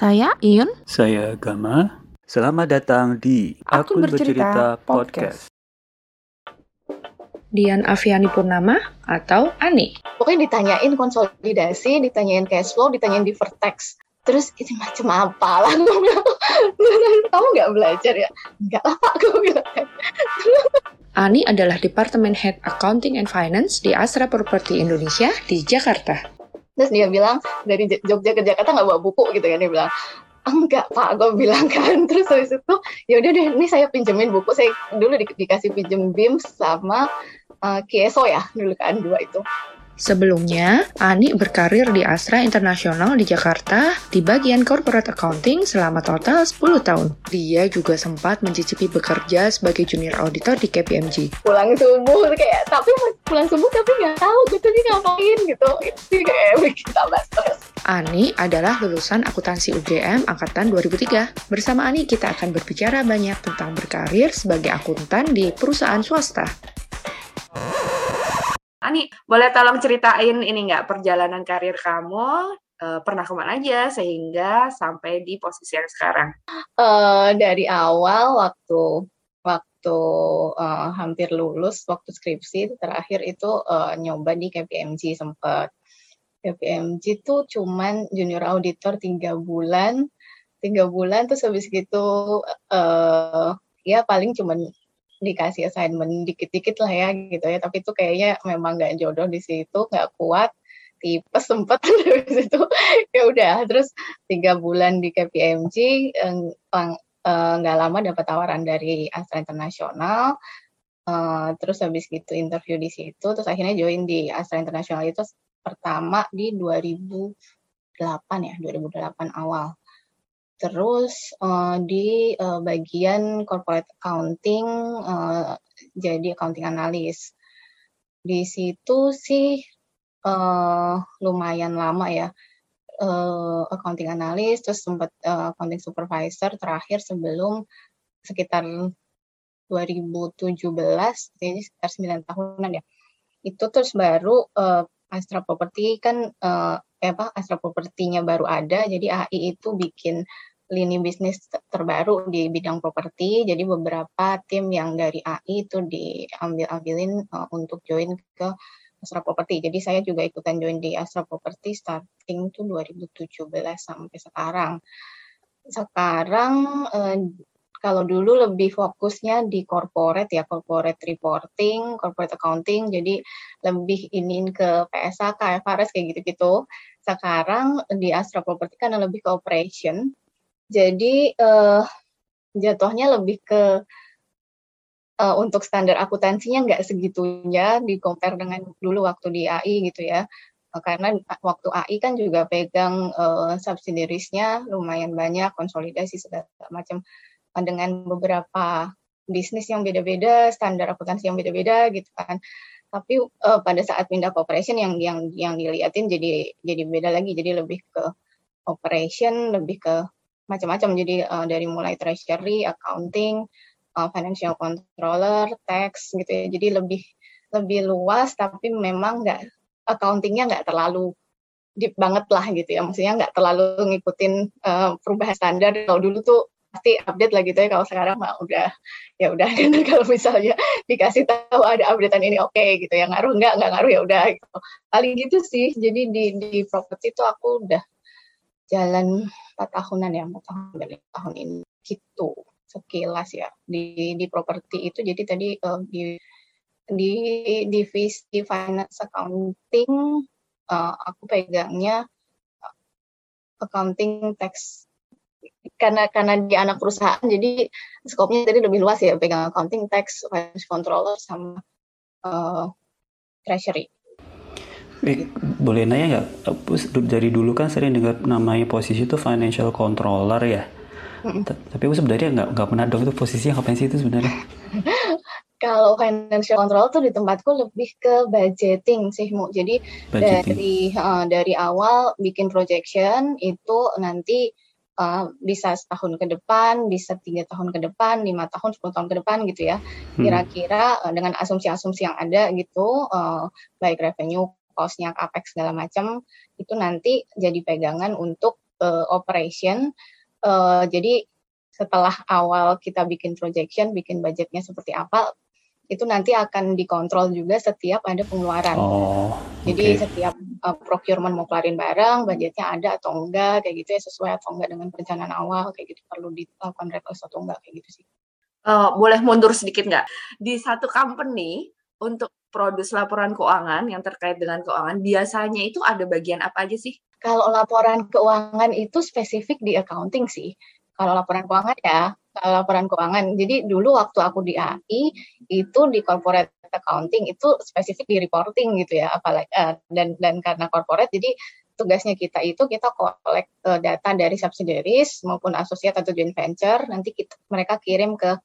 Saya Iyun. Saya Gama. Selamat datang di Akun Bercerita Podcast. Dian Aviani Purnama atau Ani. Pokoknya ditanyain konsolidasi, ditanyain cash flow, ditanyain deferred tax. Terus ini macam apa lah gue bilang, kamu nggak belajar ya? Nggak lah pak, gue bilang. Ani adalah Departemen Head Accounting and Finance di Astra Property Indonesia di Jakarta. Terus dia bilang dari Jogja ke Jakarta nggak bawa buku gitu kan dia bilang. Enggak pak gue bilang kan. Terus habis itu ya udah deh ini saya pinjemin buku saya dulu di, dikasih pinjem BIM sama uh, KSO ya dulu kan dua itu Sebelumnya, Ani berkarir di Astra Internasional di Jakarta di bagian corporate accounting selama total 10 tahun. Dia juga sempat mencicipi bekerja sebagai junior auditor di KPMG. pulang subuh kayak tapi pulang subuh tapi nggak tahu gitu nih ngapain gitu itu kayak bikin tambah stres Ani adalah lulusan akuntansi UGM angkatan 2003. Bersama Ani kita akan berbicara banyak tentang berkarir sebagai akuntan di perusahaan swasta. Ani, boleh tolong ceritain ini nggak perjalanan karir kamu eh, pernah ke mana aja sehingga sampai di posisi yang sekarang? Eh, dari awal waktu waktu eh, hampir lulus waktu skripsi terakhir itu eh, nyoba di KPMG sempat KPMG tuh cuman junior auditor tiga bulan tiga bulan terus habis gitu eh ya paling cuman dikasih assignment dikit-dikit lah ya gitu ya. Tapi itu kayaknya memang nggak jodoh di situ nggak kuat. Tipes sempet habis itu. Ya udah terus tiga bulan di KPMG eh, eh, nggak lama dapat tawaran dari Astra Internasional. Eh, terus habis gitu interview di situ terus akhirnya join di Astra Internasional itu pertama di 2008 ya 2008 awal terus eh, di eh, bagian corporate accounting eh, jadi accounting analis. Di situ sih eh, lumayan lama ya eh, accounting analis terus sempat eh, accounting supervisor terakhir sebelum sekitar 2017 jadi sekitar 9 tahunan ya. Itu terus baru eh, Astra Property kan eh, apa Astra Propertinya baru ada jadi AI itu bikin lini bisnis ter- terbaru di bidang properti. Jadi beberapa tim yang dari AI itu diambil-ambilin eh, untuk join ke Astra Property jadi saya juga ikutan join di Astra Property starting tuh 2017 sampai sekarang. Sekarang eh, kalau dulu lebih fokusnya di corporate ya, corporate reporting, corporate accounting, jadi lebih iniin ke PSA, KFRS kayak gitu-gitu. Sekarang di Astra Property kan lebih ke operation, jadi eh, jatuhnya lebih ke eh, untuk standar akuntansinya nggak segitunya di compare dengan dulu waktu di AI gitu ya. Eh, Karena waktu AI kan juga pegang eh, subsidiariesnya lumayan banyak, konsolidasi segala macam eh, dengan beberapa bisnis yang beda-beda, standar akuntansi yang beda-beda gitu kan. Tapi eh, pada saat pindah ke operation yang yang yang diliatin jadi jadi beda lagi, jadi lebih ke operation, lebih ke macam-macam. Jadi eh, dari mulai treasury, accounting, eh, financial controller, tax gitu ya. Jadi lebih lebih luas tapi memang nggak accountingnya nggak terlalu deep banget lah gitu ya. Maksudnya nggak terlalu ngikutin eh, perubahan standar. Kalau dulu tuh pasti update lah gitu ya. Kalau sekarang mah udah ya udah kan kalau misalnya dikasih tahu ada updatean ini oke gitu ya ngaruh nggak nggak ngaruh ya udah gitu. Paling gitu sih. Jadi di di properti itu aku udah jalan empat tahunan ya empat tahun dari tahun ini. Gitu sekilas ya di di properti itu. Jadi tadi eh, di di divisi finance accounting eh, aku pegangnya eh, accounting tax. Karena karena di anak perusahaan jadi skopnya tadi lebih luas ya pegang accounting tax finance controller sama eh, treasury boleh nanya nggak? Dari dulu kan sering dengar namanya posisi itu financial controller ya. Tapi aku sebenarnya nggak nggak pernah dong itu posisinya ngapain sih itu sebenarnya? Kalau financial control tuh di tempatku lebih ke budgeting sih, Mu. Jadi Budgeting. dari eh, dari awal bikin projection itu nanti eh, bisa setahun ke depan, bisa tiga tahun ke depan, lima tahun, 10 tahun ke depan gitu ya. Hmm. Kira-kira eh, dengan asumsi-asumsi yang ada gitu, eh, baik revenue, cost-nya, capex segala macam, itu nanti jadi pegangan untuk uh, operation. Uh, jadi setelah awal kita bikin projection, bikin budgetnya seperti apa, itu nanti akan dikontrol juga setiap ada pengeluaran. Oh, Jadi setiap uh, procurement mau keluarin barang, budgetnya ada atau enggak, kayak gitu ya sesuai atau enggak dengan perencanaan awal, kayak gitu perlu dilakukan request atau enggak, kayak gitu sih. Uh, boleh mundur sedikit nggak? Di satu company untuk produs laporan keuangan yang terkait dengan keuangan biasanya itu ada bagian apa aja sih? Kalau laporan keuangan itu spesifik di accounting sih. Kalau laporan keuangan ya, kalau laporan keuangan. Jadi dulu waktu aku di AI itu di corporate accounting itu spesifik di reporting gitu ya, apalagi uh, dan dan karena corporate jadi tugasnya kita itu kita collect uh, data dari subsidiaries maupun associate atau joint venture nanti kita mereka kirim ke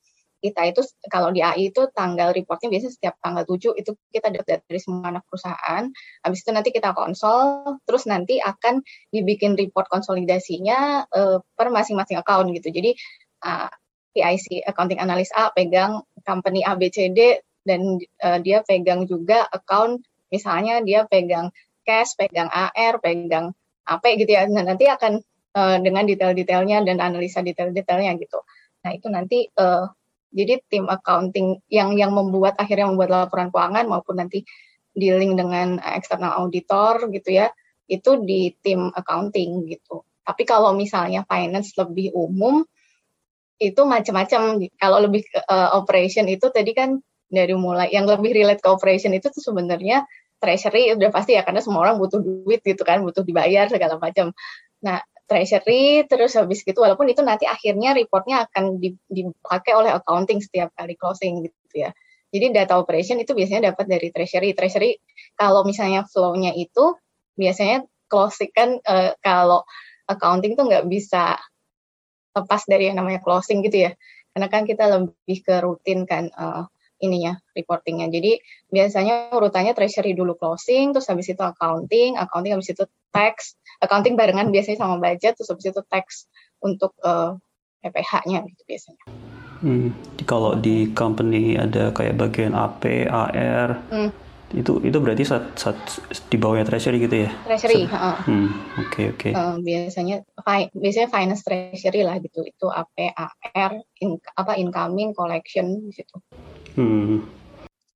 kita itu kalau di AI itu tanggal reportnya biasanya setiap tanggal 7 itu kita dapat dari semua anak perusahaan. Habis itu nanti kita konsol, terus nanti akan dibikin report konsolidasinya uh, per masing-masing account gitu. Jadi uh, PIC accounting analis A pegang company ABCD dan uh, dia pegang juga account misalnya dia pegang cash, pegang AR, pegang AP gitu ya. Nah, nanti akan uh, dengan detail-detailnya dan analisa detail-detailnya gitu. Nah, itu nanti uh, jadi tim accounting yang yang membuat akhirnya membuat laporan keuangan maupun nanti dealing dengan eksternal auditor gitu ya, itu di tim accounting gitu. Tapi kalau misalnya finance lebih umum itu macam-macam. Kalau lebih ke uh, operation itu tadi kan dari mulai yang lebih relate ke operation itu tuh sebenarnya treasury udah pasti ya karena semua orang butuh duit gitu kan, butuh dibayar segala macam. Nah, treasury terus habis gitu walaupun itu nanti akhirnya reportnya akan dipakai oleh accounting setiap kali closing gitu ya. Jadi data operation itu biasanya dapat dari treasury. Treasury kalau misalnya flow-nya itu biasanya closing kan uh, kalau accounting tuh nggak bisa lepas dari yang namanya closing gitu ya. Karena kan kita lebih ke rutin kan uh, ininya reportingnya. Jadi biasanya urutannya treasury dulu closing, terus habis itu accounting, accounting habis itu tax, accounting barengan biasanya sama budget, terus habis itu tax untuk uh, PPH-nya gitu biasanya. Hmm, kalau di company ada kayak bagian AP, AR, Hmm. itu itu berarti saat, saat di bawahnya treasury gitu ya? Treasury, Sa- uh, Hmm, oke oke. uh, biasanya fi- biasanya finance treasury lah gitu. Itu AP, AR, in, apa incoming, collection di situ. Hmm,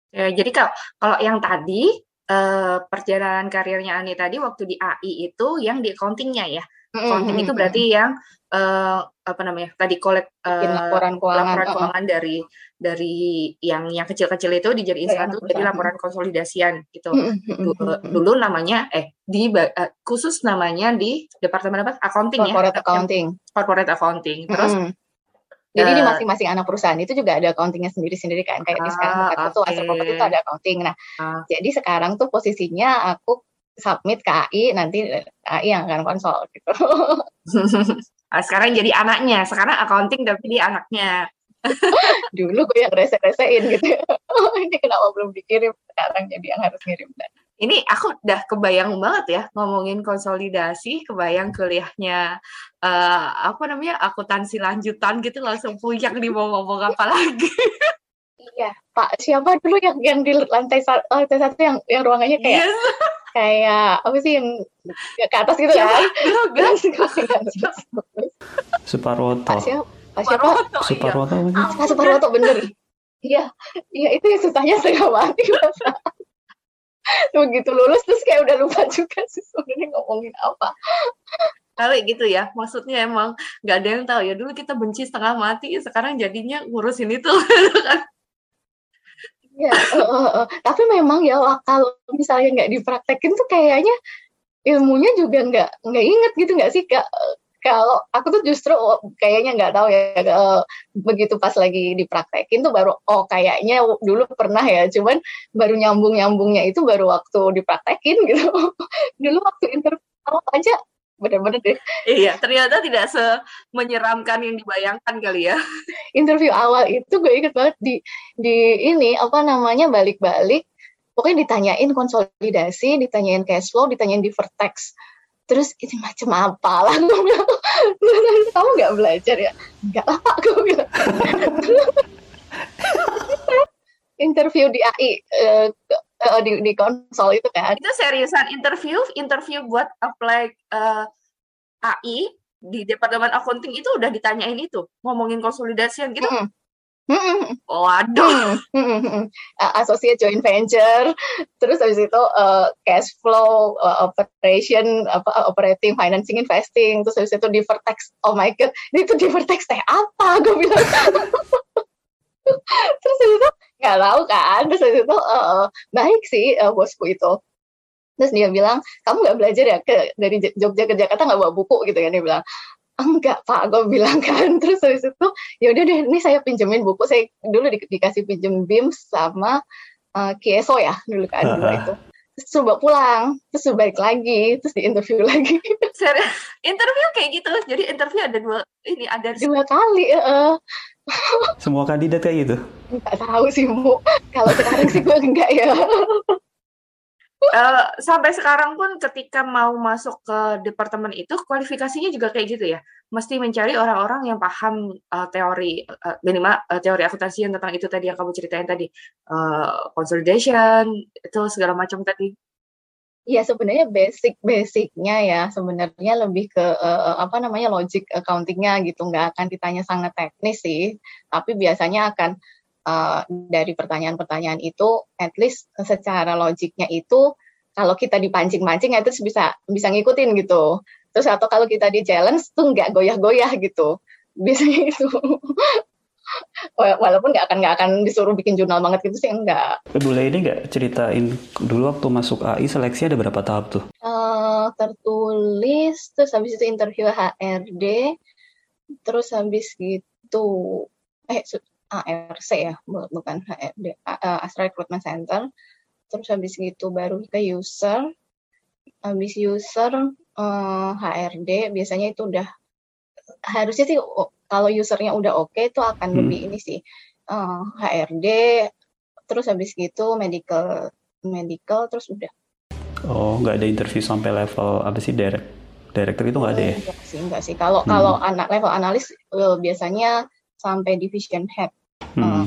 Ya, jadi kalau kalau yang tadi eh, perjalanan karirnya Ani tadi waktu di AI itu yang di accountingnya ya. Accounting itu berarti yang eh, apa namanya? Tadi kolek Bikin eh, laporan keuangan. laporan uh-uh. keuangan dari dari yang yang kecil-kecil itu dijadiin satu jadi laporan konsolidasian gitu. Mm, mm, mm, Dulu, mm, mm. dulu namanya eh di eh, khusus namanya di departemen apa? Accounting ya. Corporate accounting. corporate accounting. Terus Mm-mm. Jadi di eh, masing-masing anak perusahaan itu juga ada accountingnya sendiri-sendiri kan. Kayak di sekarang Ah, tempat itu asal properti itu oke. ada accounting. Nah, Ah. jadi sekarang tuh posisinya aku submit ke AI, nanti AI yang akan konsol gitu. Ah, sekarang jadi anaknya. Sekarang accounting tapi dia anaknya. Dulu gue yang rese-resein gitu. Ini kenapa belum dikirim? Sekarang jadi yang harus ngirim. Ini aku udah kebayang banget ya ngomongin konsolidasi, kebayang kuliahnya eh, apa namanya akuntansi lanjutan gitu langsung puyeng nih mau ngomong apa lagi. Iya, Pak. Siapa dulu yang yang di lantai sa- lantai satu yang yang ruangannya kayak Yes, kayak apa sih yang ke atas gitu kan? Grogas. Suparwoto. Pak siapa? Pak siapa? Paroto, iya. Suparwoto Suparwoto bener. Iya, iya itu yang susahnya setengah mati masa. Begitu lulus terus kayak udah lupa juga sih sebenarnya ngomongin apa. Kali gitu ya, maksudnya emang nggak ada yang tahu ya. Dulu kita benci setengah mati, sekarang jadinya ngurusin itu. Iya, eh, eh, eh. tapi memang ya kalau misalnya nggak dipraktekin tuh kayaknya ilmunya juga nggak nggak inget gitu nggak sih kak? Kalau aku tuh justru oh, kayaknya nggak tahu ya eh, begitu pas lagi dipraktekin tuh baru oh kayaknya dulu pernah ya, cuman baru nyambung nyambungnya itu baru waktu dipraktekin gitu. dulu waktu interview awal aja bener-bener deh iya, ternyata tidak semenyeramkan yang dibayangkan kali ya. interview awal itu gue inget banget di di ini apa namanya balik-balik pokoknya ditanyain konsolidasi ditanyain cash flow ditanyain deferred tax terus ini macam apa lah? Gue bilang kamu nggak belajar ya? Nggak lah pak gue bilang. Interview di AI eh, ke- eh, di, di konsol itu kan. Itu seriusan interview, interview buat apply eh, AI di departemen accounting itu udah ditanyain itu ngomongin konsolidasian gitu. Mm -mm. Waduh. Mm associate joint venture, terus habis itu uh, cash flow, uh, operation, apa operating, financing, investing, terus habis itu tax. Oh my god, itu deferred tax teh apa? Gue bilang. terus habis itu nggak tahu kan, terus habis itu uh, baik sih uh, bosku itu. Terus dia bilang, kamu nggak belajar ya ke dari Jogja ke Jakarta nggak bawa buku gitu kan? Dia bilang, enggak pak gue bilang kan. Terus habis itu ya udah deh ini saya pinjemin buku. Saya dulu di, dikasih pinjem BIM sama uh, Kieso ya dulu kan uh, dulu itu. Terus coba pulang terus balik lagi terus di interview lagi. Serius? interview kayak gitu jadi interview ada dua ini ada dua kali uh. semua kandidat kayak gitu? Nggak tahu sih bu. Kalau sekarang sih gue enggak ya uh, sampai sekarang pun ketika mau masuk ke departemen itu kualifikasinya juga kayak gitu ya. Mesti mencari orang-orang yang paham uh, teori uh, minimal uh, teori akuntansi yang tentang itu tadi yang kamu ceritain tadi. Uh, consolidation itu segala macam tadi. Iya sebenarnya basic-basicnya ya sebenarnya lebih ke uh, apa namanya logic accountingnya gitu. Nggak akan ditanya sangat teknis sih. Tapi biasanya akan uh, dari pertanyaan-pertanyaan itu at least secara logiknya itu kalau kita dipancing-pancing itu bisa bisa ngikutin gitu. Terus atau kalau kita di challenge tuh nggak goyah-goyah gitu. Biasanya itu. Walaupun nggak akan nggak akan disuruh bikin jurnal banget gitu sih enggak. Boleh ini nggak ceritain dulu waktu masuk AI seleksi ada berapa tahap tuh? Uh, tertulis, terus habis itu interview HRD, terus habis gitu, eh ARC ya, bukan HRD, Astra Recruitment Center. Terus habis gitu baru ke user. Habis user uh, HRD biasanya itu udah harusnya sih kalau usernya udah oke okay, itu akan hmm. lebih ini sih uh, HRD terus habis gitu medical medical terus udah oh nggak ada interview sampai level apa sih direct director itu nggak ada ya enggak sih enggak sih kalau hmm. kalau anak level analis uh, biasanya sampai division head hmm. uh,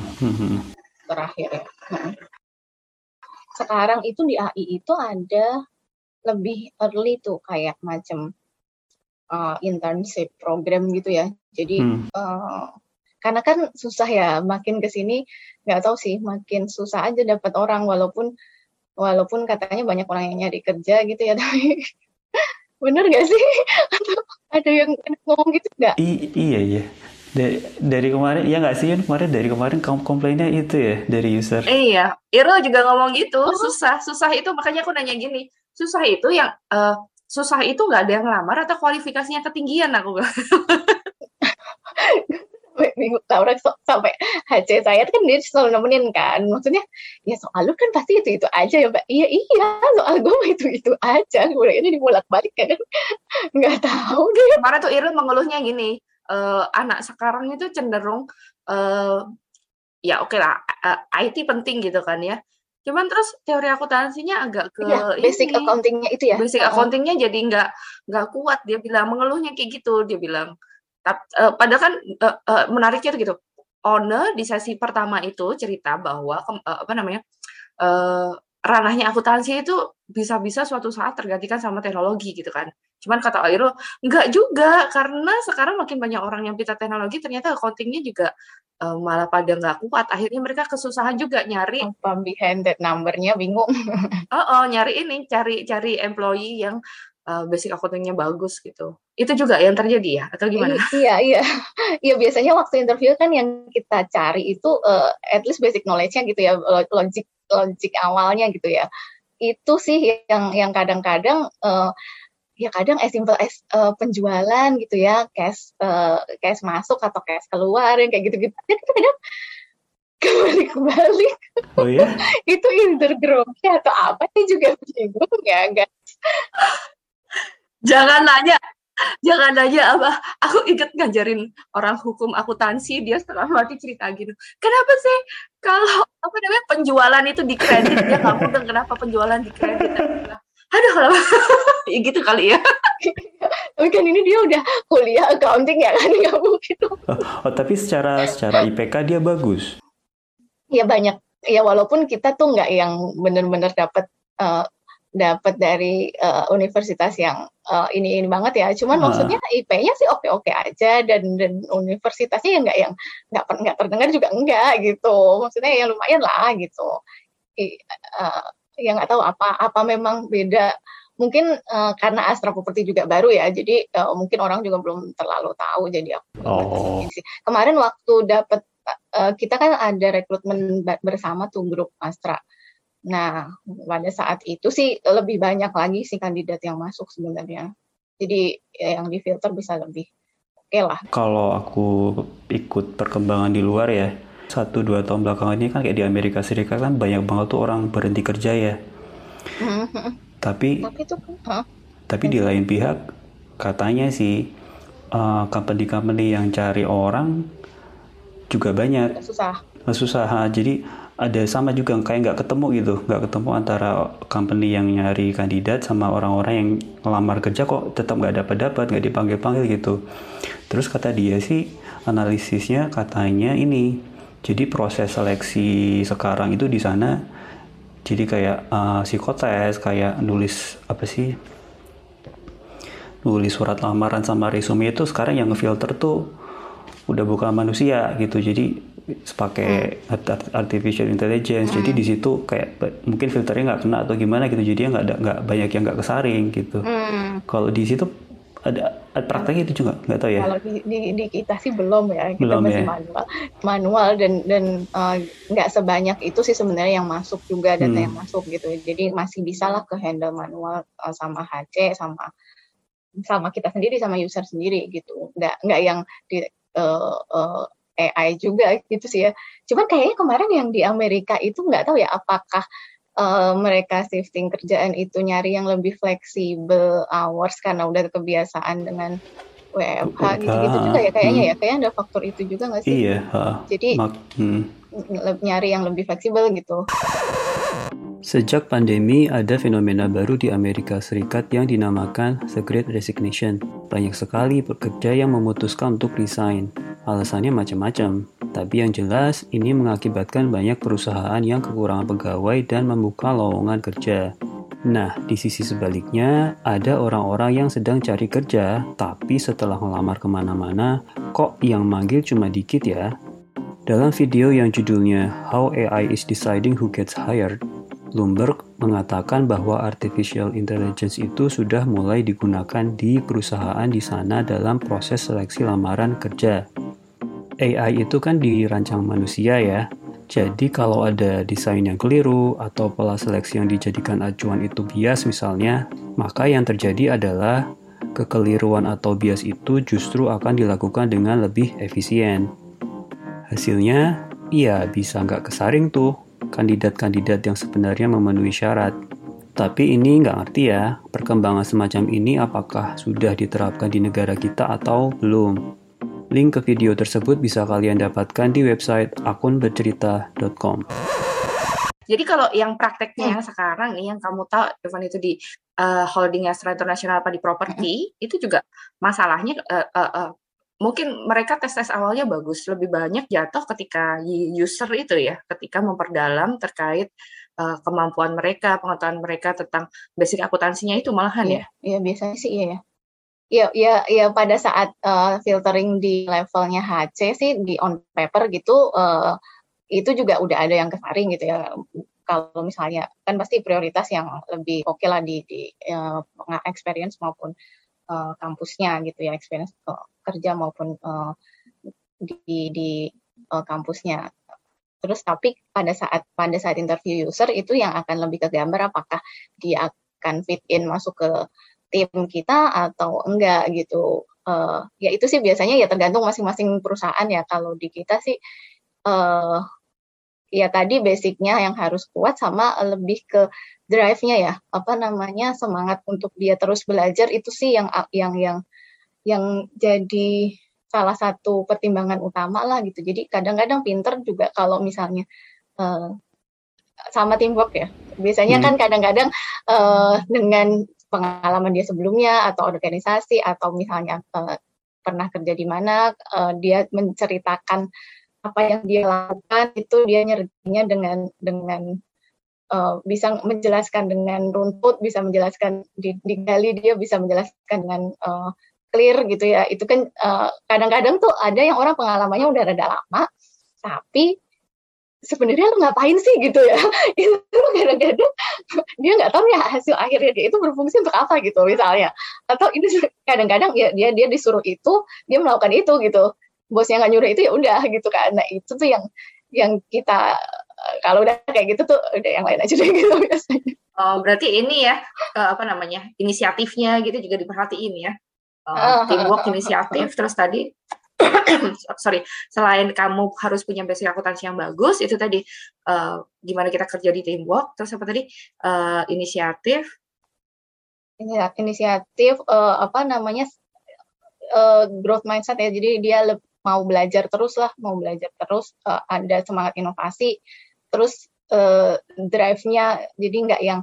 terakhir ya. Nah. Sekarang itu di AI itu ada lebih early tuh kayak macam uh, internship program gitu ya. Jadi hmm. uh, karena kan susah ya makin ke sini nggak tahu sih makin susah aja dapat orang walaupun walaupun katanya banyak orang yang nyari kerja gitu ya tapi bener gak sih ada yang ngomong gitu nggak? iya iya dari, dari kemarin, ya nggak sih kemarin dari kemarin komplainnya itu ya dari user. Iya, Iro juga ngomong gitu, susah, susah itu makanya aku nanya gini, susah itu yang uh, susah itu nggak ada yang lamar atau kualifikasinya ketinggian aku minggu Laura so, sampai HC saya kan dia selalu nemenin kan maksudnya ya soal lu kan pasti itu itu aja ya mbak. Iya iya soal gue itu itu aja. Gue ini dibolak balik kan? Nggak tahu deh. Kemarin tuh Irul mengeluhnya gini uh, anak sekarang itu cenderung uh, ya oke okay lah uh, IT penting gitu kan ya. Cuman terus teori akuntansinya agak ke ya, basic ini, accountingnya itu ya. Basic accountingnya jadi nggak nggak kuat dia bilang mengeluhnya kayak gitu dia bilang. Uh, padahal kan uh, uh, menariknya gitu. Owner di sesi pertama itu cerita bahwa uh, apa namanya uh, ranahnya akuntansi itu bisa-bisa suatu saat tergantikan sama teknologi gitu kan. Cuman kata Airo, enggak juga karena sekarang makin banyak orang yang pintar teknologi ternyata accountingnya juga uh, malah pada nggak kuat. Akhirnya mereka kesusahan juga nyari apa behind that numbernya bingung. oh, oh, nyari ini cari cari employee yang uh, basic accountingnya bagus gitu. Itu juga yang terjadi ya atau gimana? iya iya iya biasanya waktu interview kan yang kita cari itu uh, at least basic knowledge-nya gitu ya logik logik awalnya gitu ya. Itu sih yang yang kadang-kadang uh, ya kadang as simple as uh, penjualan gitu ya, cash uh, cash masuk atau cash keluar yang kayak gitu-gitu. Kan kadang kebalik-kebalik. Oh iya? itu intergroupnya atau apa sih juga bingung ya, guys. Jangan nanya, jangan nanya apa. Aku inget ngajarin orang hukum akuntansi, dia setelah mati cerita gitu. Kenapa sih kalau apa namanya penjualan itu di kredit ya kamu dan kenapa penjualan di kredit? aduh kalau ya gitu kali ya tapi kan ini dia udah kuliah accounting ya kan nggak mungkin oh, oh tapi secara secara IPK dia bagus ya banyak ya walaupun kita tuh nggak yang benar-benar dapat uh, dapat dari uh, universitas yang uh, ini ini banget ya. Cuman uh. maksudnya IP-nya sih oke-oke aja dan dan universitasnya ya nggak yang nggak nggak terdengar juga enggak gitu. Maksudnya ya lumayan lah gitu. I, uh, ya nggak tahu apa apa memang beda mungkin uh, karena Astra Property juga baru ya, jadi uh, mungkin orang juga belum terlalu tahu. Jadi aku oh. kemarin waktu dapat uh, kita kan ada rekrutmen bersama tuh grup Astra. Nah, pada saat itu sih lebih banyak lagi sih kandidat yang masuk sebenarnya. Jadi ya, yang difilter bisa lebih oke okay lah. Kalau aku ikut perkembangan di luar ya, satu dua tahun belakangan ini kan kayak di Amerika Serikat kan banyak banget tuh orang berhenti kerja ya. Tapi tapi, itu, huh? tapi di lain pihak katanya sih uh, company-company yang cari orang juga banyak. Susah. Susah. Jadi ada sama juga kayak nggak ketemu gitu nggak ketemu antara company yang nyari kandidat sama orang-orang yang ngelamar kerja kok tetap nggak dapat dapat nggak dipanggil panggil gitu terus kata dia sih analisisnya katanya ini jadi proses seleksi sekarang itu di sana jadi kayak uh, psikotes kayak nulis apa sih nulis surat lamaran sama resume itu sekarang yang ngefilter tuh udah bukan manusia gitu jadi pakai hmm. artificial intelligence hmm. jadi di situ kayak mungkin filternya nggak kena atau gimana gitu jadi nggak ada nggak banyak yang nggak kesaring gitu hmm. kalau di situ ada, ada prakteknya itu juga nggak tahu ya kalau di, di, di kita sih belum ya kita belum masih ya? manual manual dan dan uh, nggak sebanyak itu sih sebenarnya yang masuk juga data hmm. yang masuk gitu jadi masih bisa lah ke handle manual uh, sama HC sama sama kita sendiri sama user sendiri gitu nggak nggak yang di uh, uh, AI juga gitu sih ya. Cuman kayaknya kemarin yang di Amerika itu nggak tahu ya apakah uh, mereka shifting kerjaan itu nyari yang lebih fleksibel hours karena udah kebiasaan dengan WFH gitu-gitu juga ya kayaknya hmm. ya. Kayaknya ada faktor itu juga nggak sih? Iya. Uh, Jadi hmm. nyari yang lebih fleksibel gitu. Sejak pandemi, ada fenomena baru di Amerika Serikat yang dinamakan The Great Resignation. Banyak sekali pekerja yang memutuskan untuk resign. Alasannya macam-macam, tapi yang jelas ini mengakibatkan banyak perusahaan yang kekurangan pegawai dan membuka lowongan kerja. Nah, di sisi sebaliknya, ada orang-orang yang sedang cari kerja, tapi setelah melamar ke mana-mana, kok yang manggil cuma dikit ya? Dalam video yang judulnya How AI is Deciding Who Gets Hired, Bloomberg mengatakan bahwa artificial intelligence itu sudah mulai digunakan di perusahaan di sana dalam proses seleksi lamaran kerja. AI itu kan dirancang manusia ya. Jadi kalau ada desain yang keliru atau pola seleksi yang dijadikan acuan itu bias misalnya, maka yang terjadi adalah kekeliruan atau bias itu justru akan dilakukan dengan lebih efisien. Hasilnya, iya bisa nggak kesaring tuh kandidat-kandidat yang sebenarnya memenuhi syarat. Tapi ini nggak ngerti ya, perkembangan semacam ini apakah sudah diterapkan di negara kita atau belum. Link ke video tersebut bisa kalian dapatkan di website akunbercerita.com. Jadi kalau yang prakteknya hmm. yang sekarang nih yang kamu tahu Evan itu di uh, holding Astra International apa di properti hmm. itu juga masalahnya uh, uh, uh, mungkin mereka tes tes awalnya bagus lebih banyak jatuh ketika user itu ya ketika memperdalam terkait uh, kemampuan mereka pengetahuan mereka tentang basic akuntansinya itu malahan iya, ya iya biasanya sih iya ya Iya, iya, iya pada saat uh, filtering di levelnya HC sih di on paper gitu uh, itu juga udah ada yang kesaring gitu ya. Kalau misalnya kan pasti prioritas yang lebih oke okay lah di, di uh, experience maupun uh, kampusnya gitu ya experience uh, kerja maupun uh, di di uh, kampusnya. Terus tapi pada saat pada saat interview user itu yang akan lebih ke gambar apakah dia akan fit in masuk ke tim kita atau enggak gitu. Uh, ya itu sih biasanya ya tergantung masing-masing perusahaan ya. Kalau di kita sih uh, ya tadi basicnya yang harus kuat sama lebih ke drive-nya ya apa namanya semangat untuk dia terus belajar itu sih yang yang yang yang jadi salah satu pertimbangan utama lah gitu. Jadi kadang-kadang pinter juga kalau misalnya uh, sama teamwork ya. Biasanya hmm. kan kadang-kadang uh, dengan pengalaman dia sebelumnya atau organisasi atau misalnya uh, pernah kerja di mana uh, dia menceritakan apa yang dia lakukan itu dia nyerinya dengan dengan uh, bisa menjelaskan dengan runtut, bisa menjelaskan di, digali dia bisa menjelaskan dengan uh, clear gitu ya. Itu kan kadang-kadang uh, tuh ada yang orang pengalamannya udah rada lama, tapi sebenarnya lu ngapain sih gitu ya itu kadang-kadang dia nggak tahu ya hasil akhirnya dia itu berfungsi untuk apa gitu misalnya atau ini kadang-kadang ya dia dia disuruh itu dia melakukan itu gitu bosnya nggak nyuruh itu ya udah gitu kan nah itu tuh yang yang kita kalau udah kayak gitu tuh udah yang lain aja deh gitu biasanya. Oh, berarti ini ya apa namanya inisiatifnya gitu juga diperhatiin ya. Uh, teamwork inisiatif. Terus tadi sorry selain kamu harus punya basic akuntansi yang bagus itu tadi uh, gimana kita kerja di teamwork. Terus apa tadi? Uh, inisiatif. Inisiatif uh, apa namanya uh, growth mindset ya. Jadi dia mau belajar terus lah mau belajar terus uh, ada semangat inovasi. Terus uh, drive-nya jadi nggak yang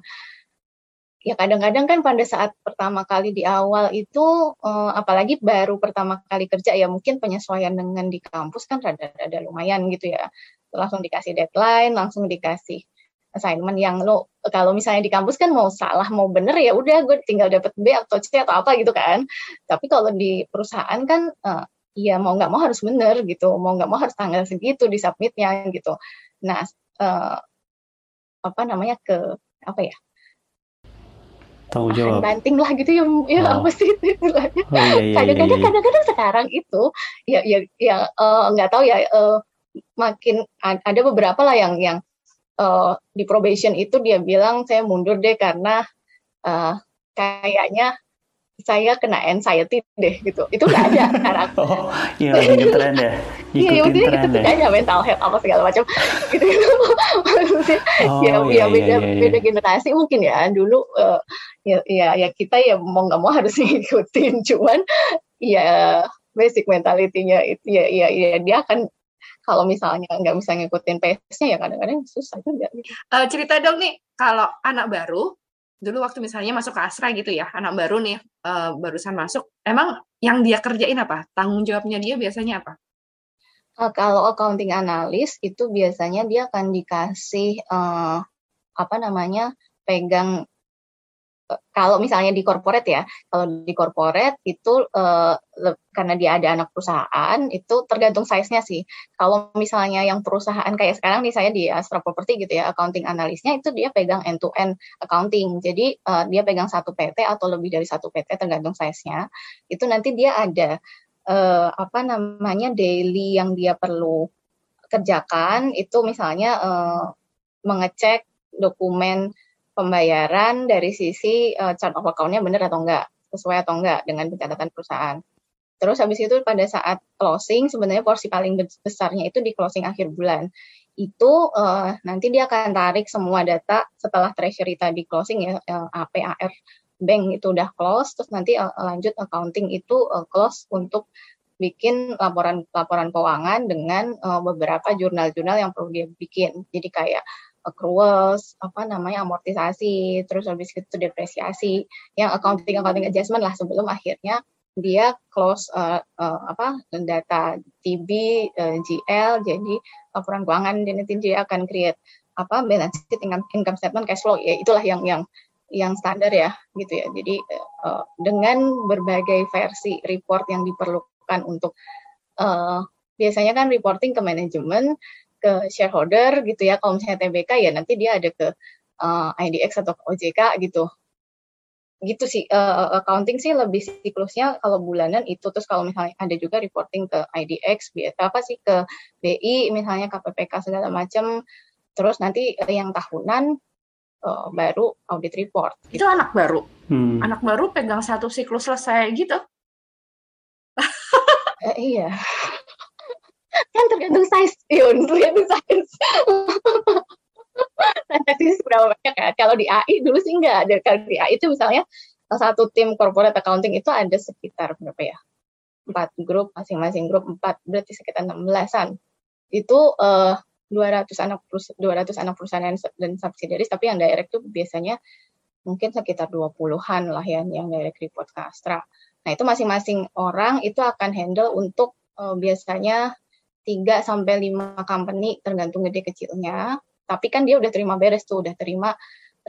ya kadang-kadang kan pada saat pertama kali di awal itu uh, apalagi baru pertama kali kerja ya mungkin penyesuaian dengan di kampus kan rada-rada lumayan gitu ya. Langsung dikasih deadline langsung dikasih assignment yang lo kalau misalnya di kampus kan mau salah mau bener ya udah gue tinggal dapet B atau C atau apa gitu kan. Tapi kalau di perusahaan kan uh, ya mau nggak mau harus bener gitu mau nggak mau harus tanggal segitu di submitnya gitu. Nah uh, apa namanya ke apa ya tanggung jawab banting lah gitu ya ya wow. apa sih istilahnya oh, iya, iya, kadang-kadang iya, iya. kadang-kadang sekarang itu ya ya ya uh, nggak tahu ya uh, makin ada beberapa lah yang yang uh, di probation itu dia bilang saya mundur deh karena uh, kayaknya saya kena anxiety deh gitu. Itu nggak ada sekarang. oh, iya lagi tren ya. Iya, maksudnya itu tidak hanya mental health apa segala macam gitu. gitu. maksudnya oh, ya, iya, ya beda iya, iya. beda generasi mungkin ya. Dulu uh, ya, ya ya kita ya mau nggak mau harus ngikutin, cuman ya basic mentality-nya itu ya ya ya dia akan kalau misalnya nggak bisa ngikutin pace-nya ya kadang-kadang susah juga. Uh, cerita dong nih kalau anak baru dulu waktu misalnya masuk ke Astra gitu ya, anak baru nih uh, barusan masuk, emang yang dia kerjain apa? Tanggung jawabnya dia biasanya apa? Uh, kalau accounting analis itu biasanya dia akan dikasih uh, apa namanya pegang kalau misalnya di corporate ya, kalau di corporate itu uh, karena dia ada anak perusahaan itu tergantung size-nya sih. Kalau misalnya yang perusahaan kayak sekarang nih saya di Astra Property gitu ya, accounting analisnya itu dia pegang end to end accounting. Jadi uh, dia pegang satu PT atau lebih dari satu PT tergantung size-nya. Itu nanti dia ada uh, apa namanya daily yang dia perlu kerjakan itu misalnya uh, mengecek dokumen pembayaran dari sisi uh, chart of account-nya benar atau enggak, sesuai atau enggak dengan pencatatan perusahaan. Terus habis itu pada saat closing sebenarnya porsi paling besarnya itu di closing akhir bulan. Itu uh, nanti dia akan tarik semua data setelah treasury tadi closing ya uh, AP AR bank itu udah close terus nanti uh, lanjut accounting itu uh, close untuk bikin laporan laporan keuangan dengan uh, beberapa jurnal-jurnal yang perlu dia bikin. Jadi kayak accruals, apa namanya amortisasi, terus habis itu depresiasi, yang accounting accounting adjustment lah sebelum akhirnya dia close uh, uh, apa data TB, uh, GL, jadi laporan keuangan nanti dia akan create apa balance sheet, income, income statement, cash flow, ya itulah yang yang yang standar ya gitu ya. Jadi uh, dengan berbagai versi report yang diperlukan untuk uh, biasanya kan reporting ke manajemen ke shareholder gitu ya. Kalau misalnya TBK ya nanti dia ada ke uh, eh, IDX atau ke OJK gitu. Gitu sih uh, accounting sih lebih siklusnya kalau bulanan itu terus kalau misalnya ada juga reporting ke IDX biasa apa sih ke BI misalnya KPPK segala macam. Terus nanti uh, yang tahunan uh, baru audit report. Gitu. Itu anak baru. Hmm. Anak baru pegang satu siklus selesai gitu. uh, iya kan tergantung size Yun. Tergantung size. Transaksi berapa banyak kan kalau di AI dulu sih enggak ada. Kalau di AI itu misalnya satu tim corporate accounting itu ada sekitar berapa ya? Empat grup masing-masing grup empat berarti sekitar enam belasan. Itu uh, 200 anak perusahaan 200 anak perusahaan dan subsidiaries tapi yang direct itu biasanya mungkin sekitar 20-an lah ya yang direct report ke Astra. Nah, itu masing-masing orang itu akan handle untuk uh, biasanya 3 sampai 5 company tergantung gede kecilnya. tapi kan dia udah terima beres tuh, udah terima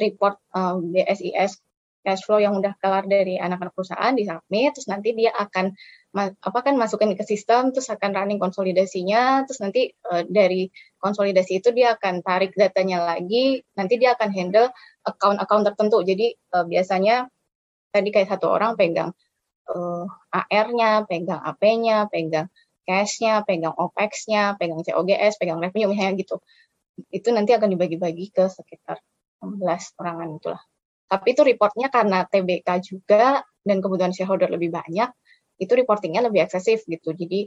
report um, BSIS cash flow yang udah kelar dari anak-anak perusahaan di submit, terus nanti dia akan apa kan masukin ke sistem, terus akan running konsolidasinya, terus nanti uh, dari konsolidasi itu dia akan tarik datanya lagi, nanti dia akan handle account-account tertentu. Jadi uh, biasanya tadi kayak satu orang pegang uh, AR-nya, pegang AP-nya, pegang cash-nya, pegang OPEX-nya, pegang COGS, pegang revenue misalnya gitu. Itu nanti akan dibagi-bagi ke sekitar 16 orangan itulah. Tapi itu reportnya karena TBK juga dan kebutuhan shareholder lebih banyak, itu reportingnya lebih eksesif gitu. Jadi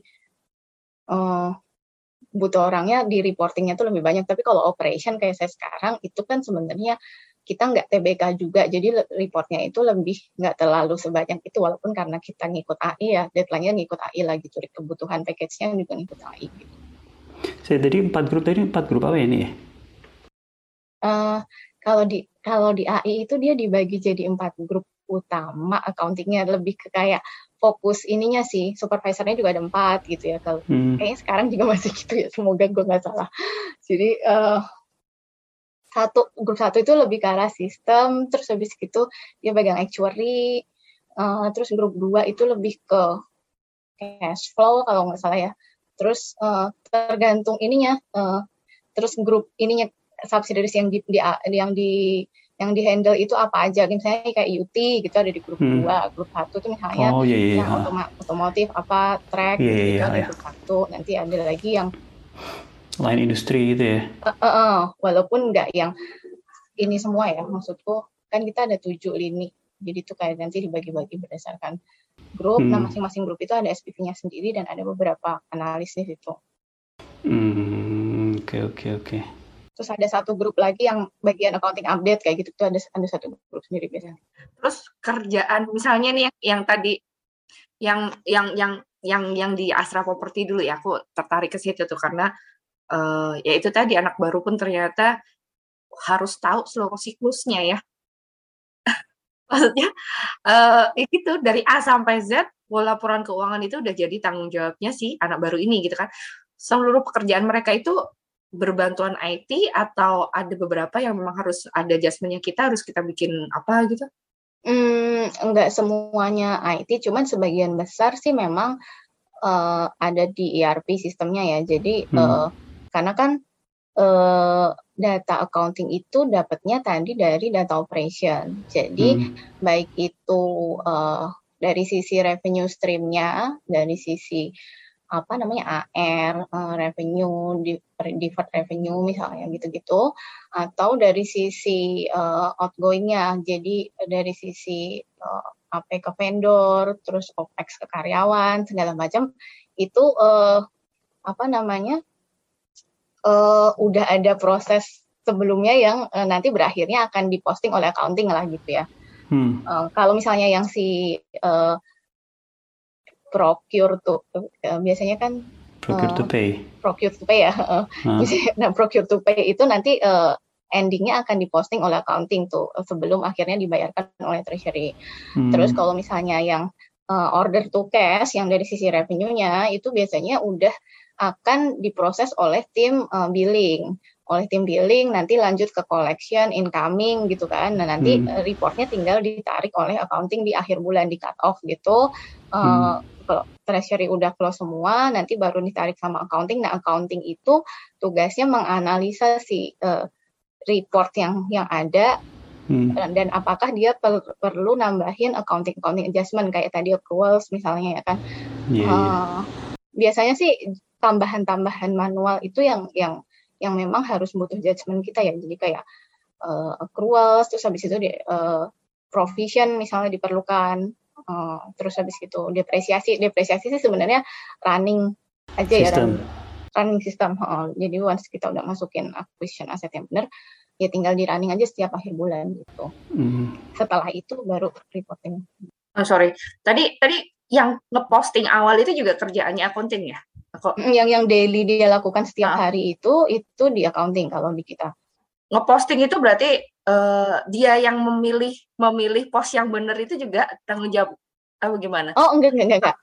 uh, butuh orangnya di reportingnya tuh lebih banyak. Tapi kalau operation kayak saya sekarang itu kan sebenarnya kita nggak TBK juga, jadi reportnya itu lebih nggak terlalu sebanyak itu, walaupun karena kita ngikut AI ya, deadline-nya ngikut AI lagi, gitu, kebutuhan package-nya juga ngikut AI. Gitu. Saya tadi empat grup tadi empat grup apa ini ya? Uh, kalau di kalau di AI itu dia dibagi jadi empat grup utama accountingnya lebih ke kayak fokus ininya sih supervisornya juga ada empat gitu ya kalau hmm. kayaknya sekarang juga masih gitu ya semoga gue nggak salah jadi uh, satu grup satu itu lebih ke arah sistem terus habis itu dia pegang actuary uh, terus grup dua itu lebih ke cash flow kalau nggak salah ya terus uh, tergantung ininya uh, terus grup ininya subsidiaries yang di, di yang di yang di handle itu apa aja misalnya kayak UT gitu ada di grup hmm. grup satu itu misalnya oh, iya. yang iya. otoma, otomotif apa track iya, gitu iya, ada iya. grup satu nanti ada lagi yang lain industri gitu ya? Uh, uh, uh, walaupun nggak yang ini semua ya maksudku kan kita ada tujuh lini. Jadi itu kayak nanti dibagi-bagi berdasarkan grup. Nah, hmm. nah masing-masing grup itu ada SPV-nya sendiri dan ada beberapa analis di situ. Hmm, oke oke oke. Terus ada satu grup lagi yang bagian accounting update kayak gitu tuh ada ada satu grup sendiri biasanya. Terus kerjaan misalnya nih yang, yang tadi yang yang yang yang yang di Astra Property dulu ya aku tertarik ke situ tuh karena uh, ya itu tadi anak baru pun ternyata harus tahu seluruh siklusnya ya maksudnya uh, itu dari A sampai Z laporan keuangan itu udah jadi tanggung jawabnya si anak baru ini gitu kan seluruh pekerjaan mereka itu berbantuan IT atau ada beberapa yang memang harus ada adjustmentnya kita harus kita bikin apa gitu? Hmm, enggak semuanya IT, cuman sebagian besar sih memang uh, ada di ERP sistemnya ya. Jadi hmm. uh, karena kan uh, data accounting itu dapatnya tadi dari data operation. Jadi hmm. baik itu uh, dari sisi revenue streamnya, dari sisi apa namanya AR uh, eh, revenue deferred revenue misalnya gitu-gitu atau dari sisi uh, outgoingnya jadi dari sisi uh, AP ke vendor terus OPEX ke karyawan segala macam itu uh, apa namanya uh, udah ada proses sebelumnya yang uh, nanti berakhirnya akan diposting oleh accounting lah gitu ya. Hmm. Uh, kalau misalnya yang si uh, procure to uh, biasanya kan procure uh, to pay procure to pay ya uh. nah procure to pay itu nanti uh, endingnya akan diposting oleh accounting tuh sebelum akhirnya dibayarkan oleh treasury hmm. terus kalau misalnya yang uh, order to cash yang dari sisi revenue-nya itu biasanya udah akan diproses oleh tim uh, billing oleh tim billing nanti lanjut ke collection incoming gitu kan nah nanti hmm. reportnya tinggal ditarik oleh accounting di akhir bulan di cut off gitu uh, hmm kalau treasury udah close semua, nanti baru ditarik sama accounting. Nah, accounting itu tugasnya menganalisa si uh, report yang yang ada hmm. dan, apakah dia per, perlu nambahin accounting accounting adjustment kayak tadi accruals misalnya ya kan. Yeah, uh, Biasanya sih tambahan-tambahan manual itu yang yang yang memang harus butuh judgement kita ya. Jadi kayak uh, accruals terus habis itu di, uh, provision misalnya diperlukan Uh, terus habis itu depresiasi, depresiasi sih sebenarnya running aja ya, running, running system. Uh, jadi once kita udah masukin acquisition aset yang benar, ya tinggal di running aja setiap akhir bulan gitu. Mm. Setelah itu baru reporting. Oh, sorry, tadi tadi yang ngeposting awal itu juga kerjaannya accounting ya? Kok? Yang yang daily dia lakukan setiap ah. hari itu itu di accounting kalau di kita. Ngeposting itu berarti uh, dia yang memilih memilih pos yang benar itu juga tanggung jawab apa gimana? Oh enggak enggak enggak. enggak.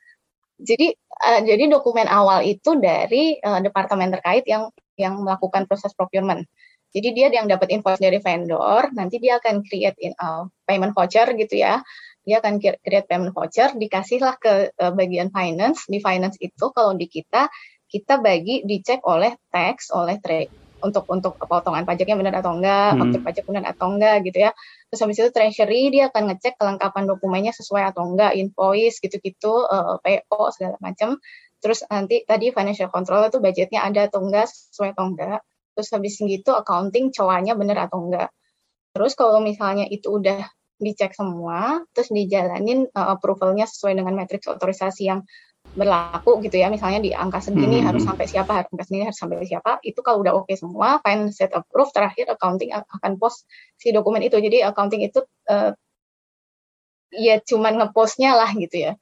Jadi uh, jadi dokumen awal itu dari uh, departemen terkait yang yang melakukan proses procurement. Jadi dia yang dapat invoice dari vendor, nanti dia akan create in uh, payment voucher gitu ya. Dia akan create payment voucher, dikasihlah ke uh, bagian finance. Di finance itu kalau di kita kita bagi dicek oleh tax, oleh trade untuk untuk potongan pajaknya benar atau enggak, hmm. objek pajak benar atau enggak gitu ya. Terus habis itu treasury dia akan ngecek kelengkapan dokumennya sesuai atau enggak, invoice gitu-gitu, uh, PO segala macam. Terus nanti tadi financial control itu budgetnya ada atau enggak, sesuai atau enggak. Terus habis gitu accounting cowoknya benar atau enggak. Terus kalau misalnya itu udah dicek semua, terus dijalanin uh, approvalnya sesuai dengan matriks otorisasi yang berlaku gitu ya. Misalnya di angka segini hmm. harus sampai siapa angka segini harus sampai siapa itu kalau udah oke okay semua fine set approve terakhir accounting akan post si dokumen itu. Jadi accounting itu uh, ya cuman ngepostnya lah gitu ya.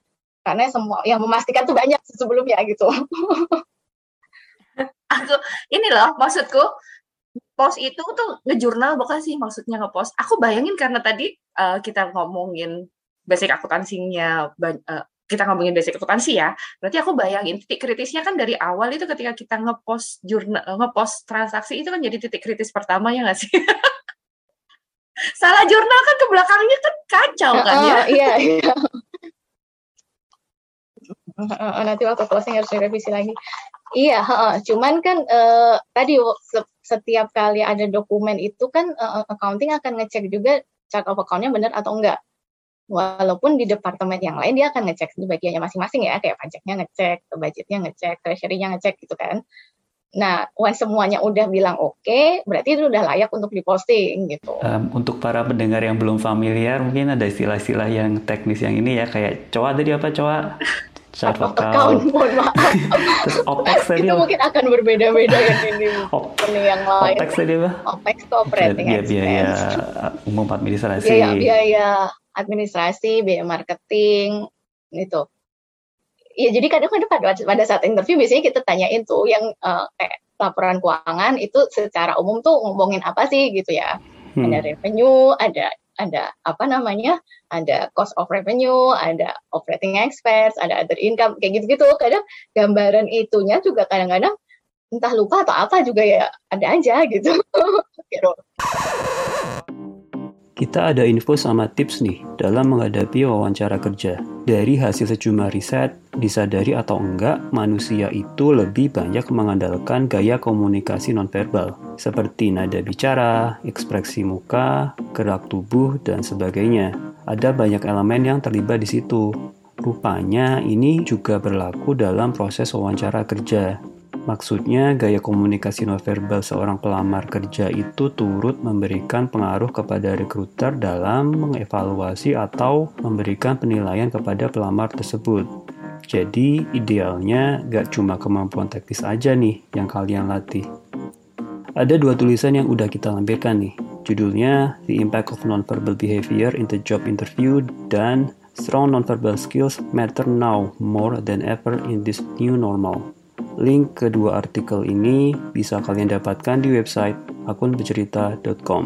Karena semua yang memastikan tuh banyak sebelumnya gitu. Aku ini loh maksudku post itu tuh ngejurnal bukan sih maksudnya ngepost aku bayangin karena tadi uh, kita ngomongin basic akuntansinya uh, kita ngomongin basic akuntansi ya, berarti aku bayangin titik kritisnya kan dari awal itu ketika kita ngepost jurnal, ngepost transaksi itu kan jadi titik kritis pertama ya nggak sih? Salah jurnal kan ke belakangnya kan kacau kan oh, ya? Iya, iya. Nanti waktu closing harus direvisi lagi. Iya, cuman kan uh, tadi setiap kali ada dokumen itu kan uh, accounting akan ngecek juga chart of account-nya benar atau enggak walaupun di departemen yang lain dia akan ngecek di bagiannya masing-masing ya kayak pajaknya ngecek, budgetnya ngecek, treasury-nya ngecek gitu kan. Nah, once semuanya udah bilang oke, okay, berarti itu udah layak untuk diposting gitu. Um, untuk para pendengar yang belum familiar, mungkin ada istilah-istilah yang teknis yang ini ya, kayak coa tadi apa coa? Account, mohon maaf. Terus OPEX tadi Itu mungkin akan berbeda-beda yang ini, ini yang lain. OPEX tadi apa? OPEX itu operating biaya, biaya umum administrasi. Biaya, biaya administrasi, biaya marketing, gitu. Ya jadi kadang-kadang pada, pada saat interview biasanya kita tanyain tuh yang uh, kayak laporan keuangan itu secara umum tuh ngomongin apa sih gitu ya. Hmm. Ada revenue, ada ada apa namanya, ada cost of revenue, ada operating expense, ada other income, kayak gitu-gitu. Kadang gambaran itunya juga kadang-kadang entah lupa atau apa juga ya ada aja gitu. Kita ada info sama tips nih dalam menghadapi wawancara kerja. Dari hasil sejumlah riset, disadari atau enggak, manusia itu lebih banyak mengandalkan gaya komunikasi nonverbal, seperti nada bicara, ekspresi muka, gerak tubuh, dan sebagainya. Ada banyak elemen yang terlibat di situ. Rupanya ini juga berlaku dalam proses wawancara kerja. Maksudnya, gaya komunikasi nonverbal seorang pelamar kerja itu turut memberikan pengaruh kepada rekruter dalam mengevaluasi atau memberikan penilaian kepada pelamar tersebut. Jadi, idealnya gak cuma kemampuan teknis aja nih yang kalian latih. Ada dua tulisan yang udah kita lampirkan nih. Judulnya The Impact of Nonverbal Behavior in the Job Interview dan Strong Nonverbal Skills Matter Now More Than Ever in This New Normal. Link kedua artikel ini bisa kalian dapatkan di website akunbercerita.com.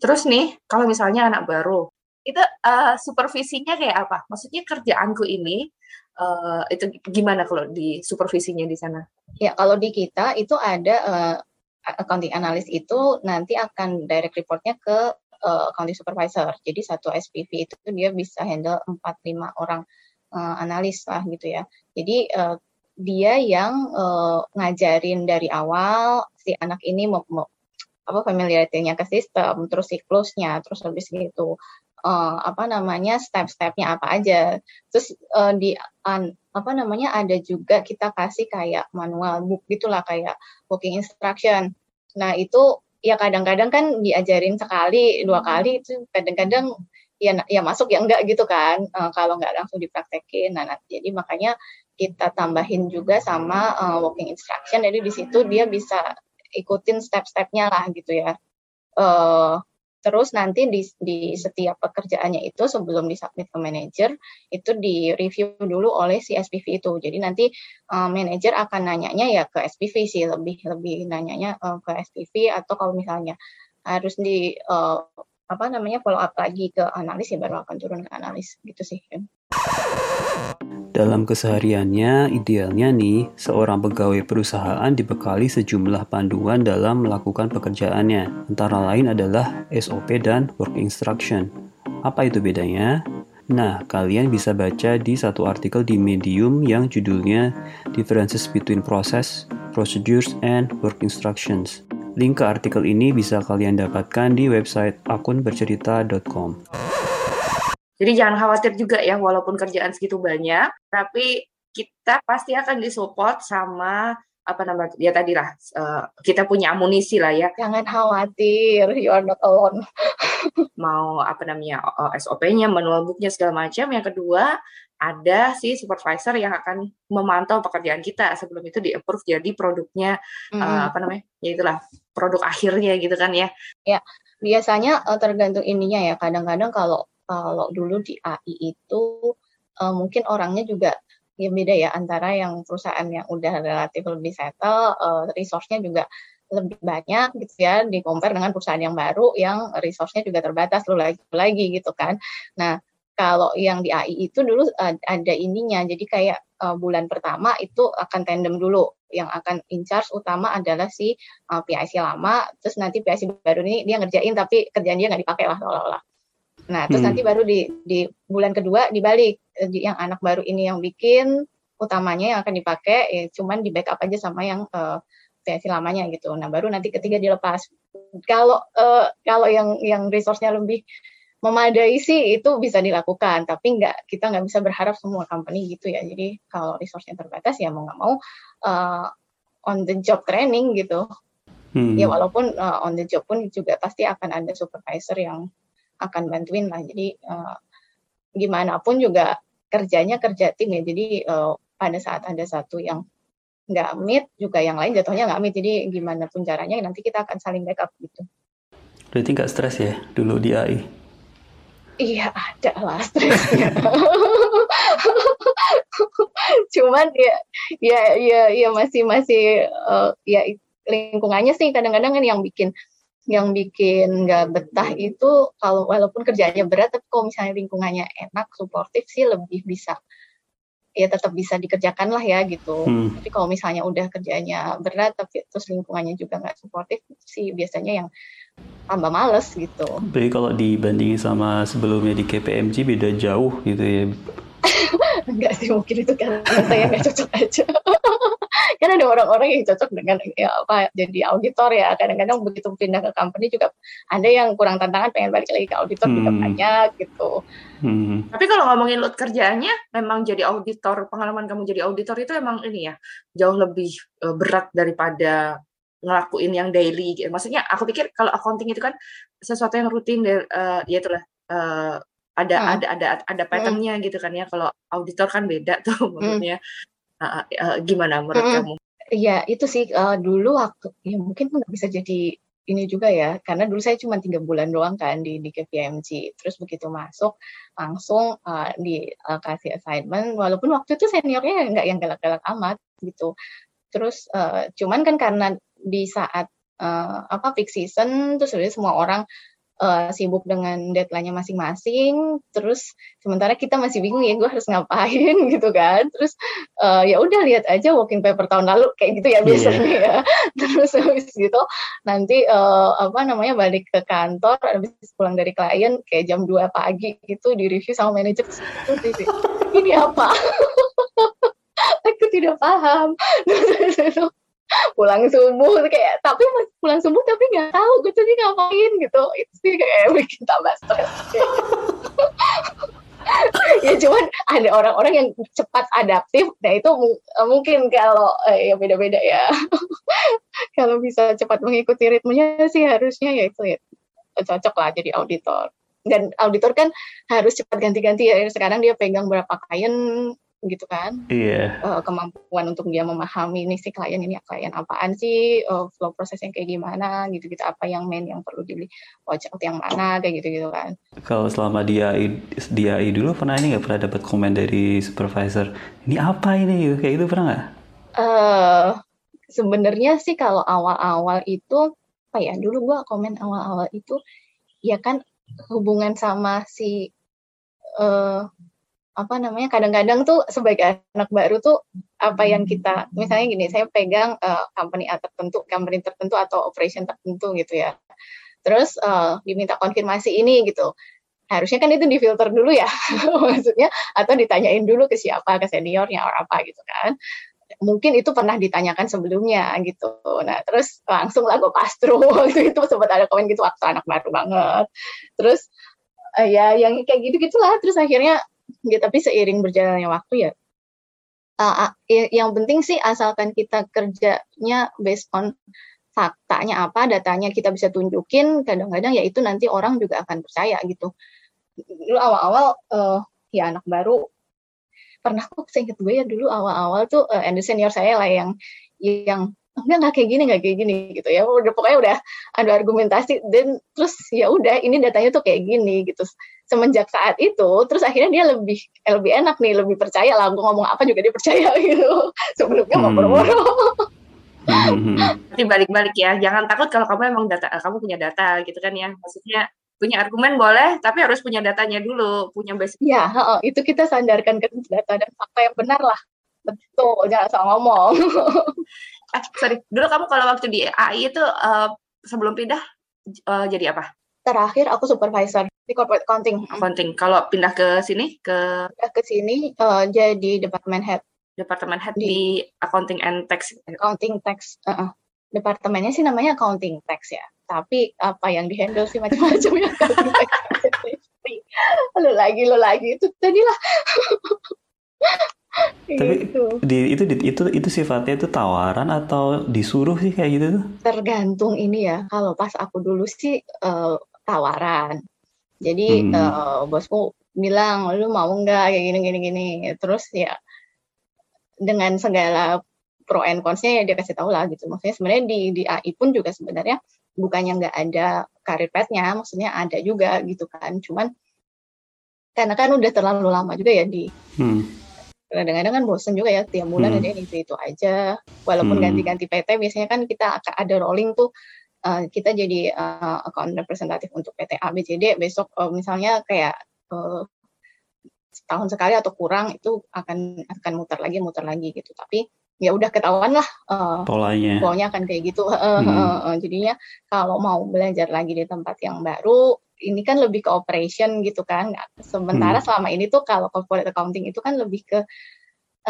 Terus nih, kalau misalnya anak baru, itu uh, supervisinya kayak apa? Maksudnya kerjaanku ini uh, itu gimana kalau di supervisinya di sana? Ya, kalau di kita itu ada uh, accounting analyst itu nanti akan direct reportnya ke uh, accounting supervisor. Jadi satu SPV itu dia bisa handle 4-5 orang uh, analis lah gitu ya. Jadi uh, dia yang uh, ngajarin dari awal si anak ini mau, mau apa familiarity-nya ke sistem, terus siklusnya, terus habis gitu uh, apa namanya step-stepnya apa aja. Terus uh, di an, apa namanya ada juga kita kasih kayak manual book gitulah kayak working instruction. Nah itu ya kadang-kadang kan diajarin sekali dua kali itu kadang-kadang ya ya masuk ya enggak gitu kan. Uh, kalau enggak langsung dipraktekin. Nah, nah jadi makanya kita tambahin juga sama uh, walking instruction. Jadi di situ dia bisa ikutin step-stepnya lah gitu ya. Uh, terus nanti di, di setiap pekerjaannya itu sebelum disubmit ke manajer itu di review dulu oleh si SPV itu. Jadi nanti uh, manajer akan nanyanya ya ke SPV sih lebih lebih nanyanya uh, ke SPV atau kalau misalnya harus di uh, apa namanya follow up lagi ke analis ya baru akan turun ke analis gitu sih. Dalam kesehariannya, idealnya nih, seorang pegawai perusahaan dibekali sejumlah panduan dalam melakukan pekerjaannya. Antara lain adalah SOP dan Work Instruction. Apa itu bedanya? Nah, kalian bisa baca di satu artikel di Medium yang judulnya Differences Between Process, Procedures, and Work Instructions. Link ke artikel ini bisa kalian dapatkan di website akunbercerita.com. Jadi jangan khawatir juga ya, walaupun kerjaan segitu banyak, tapi kita pasti akan disupport sama apa namanya ya tadi lah uh, kita punya amunisi lah ya. Jangan khawatir you are not alone. Mau apa namanya uh, eh, SOP-nya manual book-nya segala macam. Yang kedua ada si supervisor yang akan memantau pekerjaan kita sebelum itu di approve jadi produknya mm. uh, apa namanya ya itulah produk akhirnya gitu kan ya ya biasanya uh, tergantung ininya ya kadang-kadang kalau kalau dulu di AI itu uh, mungkin orangnya juga ya beda ya antara yang perusahaan yang udah relatif lebih settle, uh, resource-nya juga lebih banyak gitu ya di compare dengan perusahaan yang baru yang resource-nya juga terbatas lu lagi lagi gitu kan. Nah, kalau yang di AI itu dulu uh, ada ininya. Jadi kayak uh, bulan pertama itu akan tandem dulu. Yang akan in charge utama adalah si uh, PIC lama, terus nanti PIC baru ini dia ngerjain tapi kerjaan dia nggak dipakai lah seolah-olah. Nah, terus hmm. nanti baru di di bulan kedua dibalik eh, yang anak baru ini yang bikin utamanya yang akan dipakai ya cuman di backup aja sama yang uh, versi lamanya gitu. Nah, baru nanti ketiga dilepas. Kalau uh, kalau yang yang resource-nya lebih memadai sih itu bisa dilakukan, tapi nggak kita nggak bisa berharap semua company gitu ya. Jadi kalau resource-nya terbatas ya mau nggak mau uh, on the job training gitu. Hmm. Ya walaupun uh, on the job pun juga pasti akan ada supervisor yang akan bantuin lah. Jadi uh, gimana pun juga kerjanya kerja tim ya. Jadi uh, pada saat ada satu yang nggak meet juga yang lain jatuhnya nggak meet. Jadi gimana pun caranya nanti kita akan saling backup gitu. Berarti nggak stres ya dulu di AI? Iya ada lah stresnya. Cuman ya ya ya ya masih masih uh, ya lingkungannya sih kadang-kadang kan yang bikin yang bikin nggak betah itu kalau walaupun kerjanya berat tapi kalau misalnya lingkungannya enak suportif sih lebih bisa ya tetap bisa dikerjakan lah ya gitu hmm. tapi kalau misalnya udah kerjanya berat tapi terus lingkungannya juga nggak suportif sih biasanya yang tambah males gitu. Tapi kalau dibandingin sama sebelumnya di KPMG beda jauh gitu ya. Enggak sih mungkin itu karena saya nggak cocok aja kan ada orang-orang yang cocok dengan ya apa jadi auditor ya kadang-kadang begitu pindah ke company juga ada yang kurang tantangan pengen balik lagi ke auditor hmm. juga banyak gitu hmm. tapi kalau ngomongin load kerjaannya memang jadi auditor pengalaman kamu jadi auditor itu emang ini ya jauh lebih uh, berat daripada ngelakuin yang daily gitu. maksudnya aku pikir kalau accounting itu kan sesuatu yang rutin uh, ya itulah uh, ada hmm. ada ada ada hmm. patternnya hmm. gitu kan ya kalau auditor kan beda tuh hmm. maksudnya hmm uh, uh, gimana menurut mm -hmm. kamu? Iya itu sih uh, dulu waktu ya mungkin nggak bisa jadi ini juga ya karena dulu saya cuma tiga bulan doang kan di di KPMG terus begitu masuk langsung uh, dikasih uh, assignment walaupun waktu itu seniornya nggak yang galak-galak amat gitu terus uh, cuman kan karena di saat uh, apa peak season terus semua orang uh, sibuk dengan deadline-nya masing-masing terus sementara kita masih bingung ya gue harus ngapain gitu kan terus uh, ya udah lihat aja working paper tahun lalu kayak gitu ya iya. biasanya yeah. ya terus habis gitu nanti uh, apa namanya balik ke kantor habis pulang dari klien kayak jam 2 pagi gitu di review sama manajer ini apa aku tidak paham pulang subuh kayak tapi pulang subuh tapi nggak tahu gue tuh ngapain gitu. Itu sih kayak bikin tambah stres. Ya cuman ada orang-orang yang cepat adaptif nah itu mungkin kalau eh, ya beda-beda ya. Kalau bisa cepat mengikuti ritmenya sih harusnya ya itu ya. Cocok lah jadi auditor. Dan auditor kan harus cepat ganti-ganti ya sekarang dia pegang berapa klien gitu kan. Iya. Yeah. uh, kemampuan untuk dia memahami ini si klien ini klien apaan sih? Uh, flow prosesnya kayak gimana? Gitu gitu apa yang main yang perlu di watch out yang mana? Kayak gitu gitu kan. Kalau selama dia dia dulu pernah ini nggak? Pernah dapat komen dari supervisor ini apa ini? Kayak gitu pernah nggak? Uh, sebenarnya sih kalau awal-awal itu apa ya dulu gua komen awal-awal itu ya kan hubungan sama si uh, apa namanya kadang-kadang tuh sebagai anak baru tuh apa yang kita misalnya gini saya pegang uh, company tertentu company tertentu atau operation tertentu gitu ya. Terus uh, diminta konfirmasi ini gitu. Harusnya kan itu difilter dulu ya maksudnya atau ditanyain dulu ke siapa ke seniornya atau apa gitu kan. Mungkin itu pernah ditanyakan sebelumnya gitu. Nah terus langsung lah gue pastro waktu itu sempat ada komen gitu waktu anak baru banget. Terus uh, ya yang kayak gitu gitulah terus akhirnya ya tapi seiring berjalannya waktu ya uh, yang penting sih asalkan kita kerjanya based on faktanya apa, datanya kita bisa tunjukin, kadang-kadang ya itu nanti orang juga akan percaya gitu. Dulu awal-awal uh, ya anak baru pernah kok saya ingat gue ya dulu awal-awal tuh uh, and senior saya lah yang yang enggak nggak kayak gini nggak kayak gini gitu ya udah pokoknya udah ada argumentasi dan terus ya udah ini datanya tuh kayak gini gitu semenjak saat itu terus akhirnya dia lebih lebih enak nih lebih percaya lah gue ngomong apa juga dia percaya gitu sebelumnya mau boro-boro Nanti balik-balik ya, jangan takut kalau kamu emang data, kamu punya data gitu kan ya. Maksudnya punya argumen boleh, tapi harus punya datanya dulu, punya basic. Iya, itu kita sandarkan ke data dan fakta yang benar lah. Betul, jangan salah ngomong. eh sorry dulu kamu kalau waktu di AI itu uh, sebelum pindah uh, jadi apa terakhir aku supervisor di corporate accounting accounting kalau pindah ke sini ke pindah ke sini uh, jadi departemen head departemen head di, di accounting and tax accounting tax uh -uh. departemennya sih namanya accounting tax ya tapi apa yang dihandle sih macam-macam ya lo lagi lo lagi itu tadilah Tapi gitu. di, itu di, itu itu sifatnya itu tawaran atau disuruh sih kayak gitu tuh? Tergantung ini ya. Kalau pas aku dulu sih uh, tawaran. Jadi hmm. uh, bosku bilang lu mau nggak kayak gini gini gini. Terus ya dengan segala pro and cons-nya ya dia kasih tahu lah gitu. Maksudnya sebenarnya di di AI pun juga sebenarnya bukannya nggak ada karir path-nya, maksudnya ada juga gitu kan. Cuman karena kan udah terlalu lama juga ya di hmm kadang-kadang kan bosen juga ya tiap bulan hmm. ada itu itu aja walaupun hmm. ganti-ganti PT biasanya kan kita ada rolling tuh uh, kita jadi uh, account representatif untuk PT ABCD besok uh, misalnya kayak uh, setahun sekali atau kurang itu akan akan muter lagi muter lagi gitu tapi ya udah ketahuan lah uh, polanya polanya akan kayak gitu uh, hmm. uh, uh, jadinya kalau mau belajar lagi di tempat yang baru ini kan lebih ke operation gitu kan. Sementara hmm. selama ini tuh kalau corporate accounting itu kan lebih ke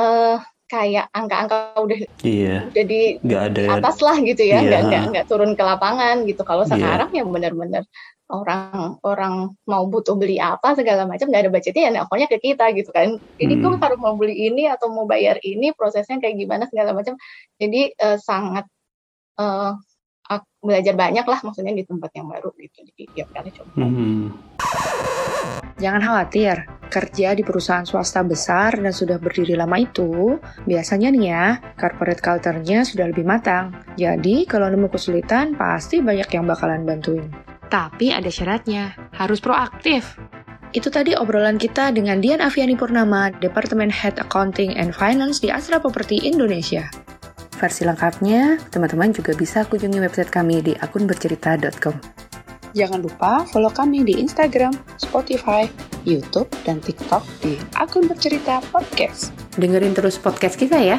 uh, kayak angka-angka udah iya. udah di gak ada atas lah gitu ya, nggak nggak nggak turun ke lapangan gitu. Kalau iya. sekarang yeah. ya benar-benar orang orang mau butuh beli apa segala macam nggak ada budgetnya ya nelfonnya ke kita gitu kan. Ini hmm. harus mau beli ini atau mau bayar ini prosesnya kayak gimana segala macam. Jadi uh, sangat uh, belajar banyak lah maksudnya di tempat yang baru gitu jadi tiap kali coba hmm. Jangan khawatir, kerja di perusahaan swasta besar dan sudah berdiri lama itu, biasanya nih ya, corporate culture-nya sudah lebih matang. Jadi, kalau nemu kesulitan, pasti banyak yang bakalan bantuin. Tapi ada syaratnya, harus proaktif. Itu tadi obrolan kita dengan Dian Aviani Purnama, Departemen Head Accounting and Finance di Astra Property Indonesia. Versi lengkapnya, teman-teman juga bisa kunjungi website kami di akunbercerita.com. Jangan lupa follow kami di Instagram, Spotify, YouTube, dan TikTok di Akun Bercerita Podcast. Dengerin terus podcast kita ya.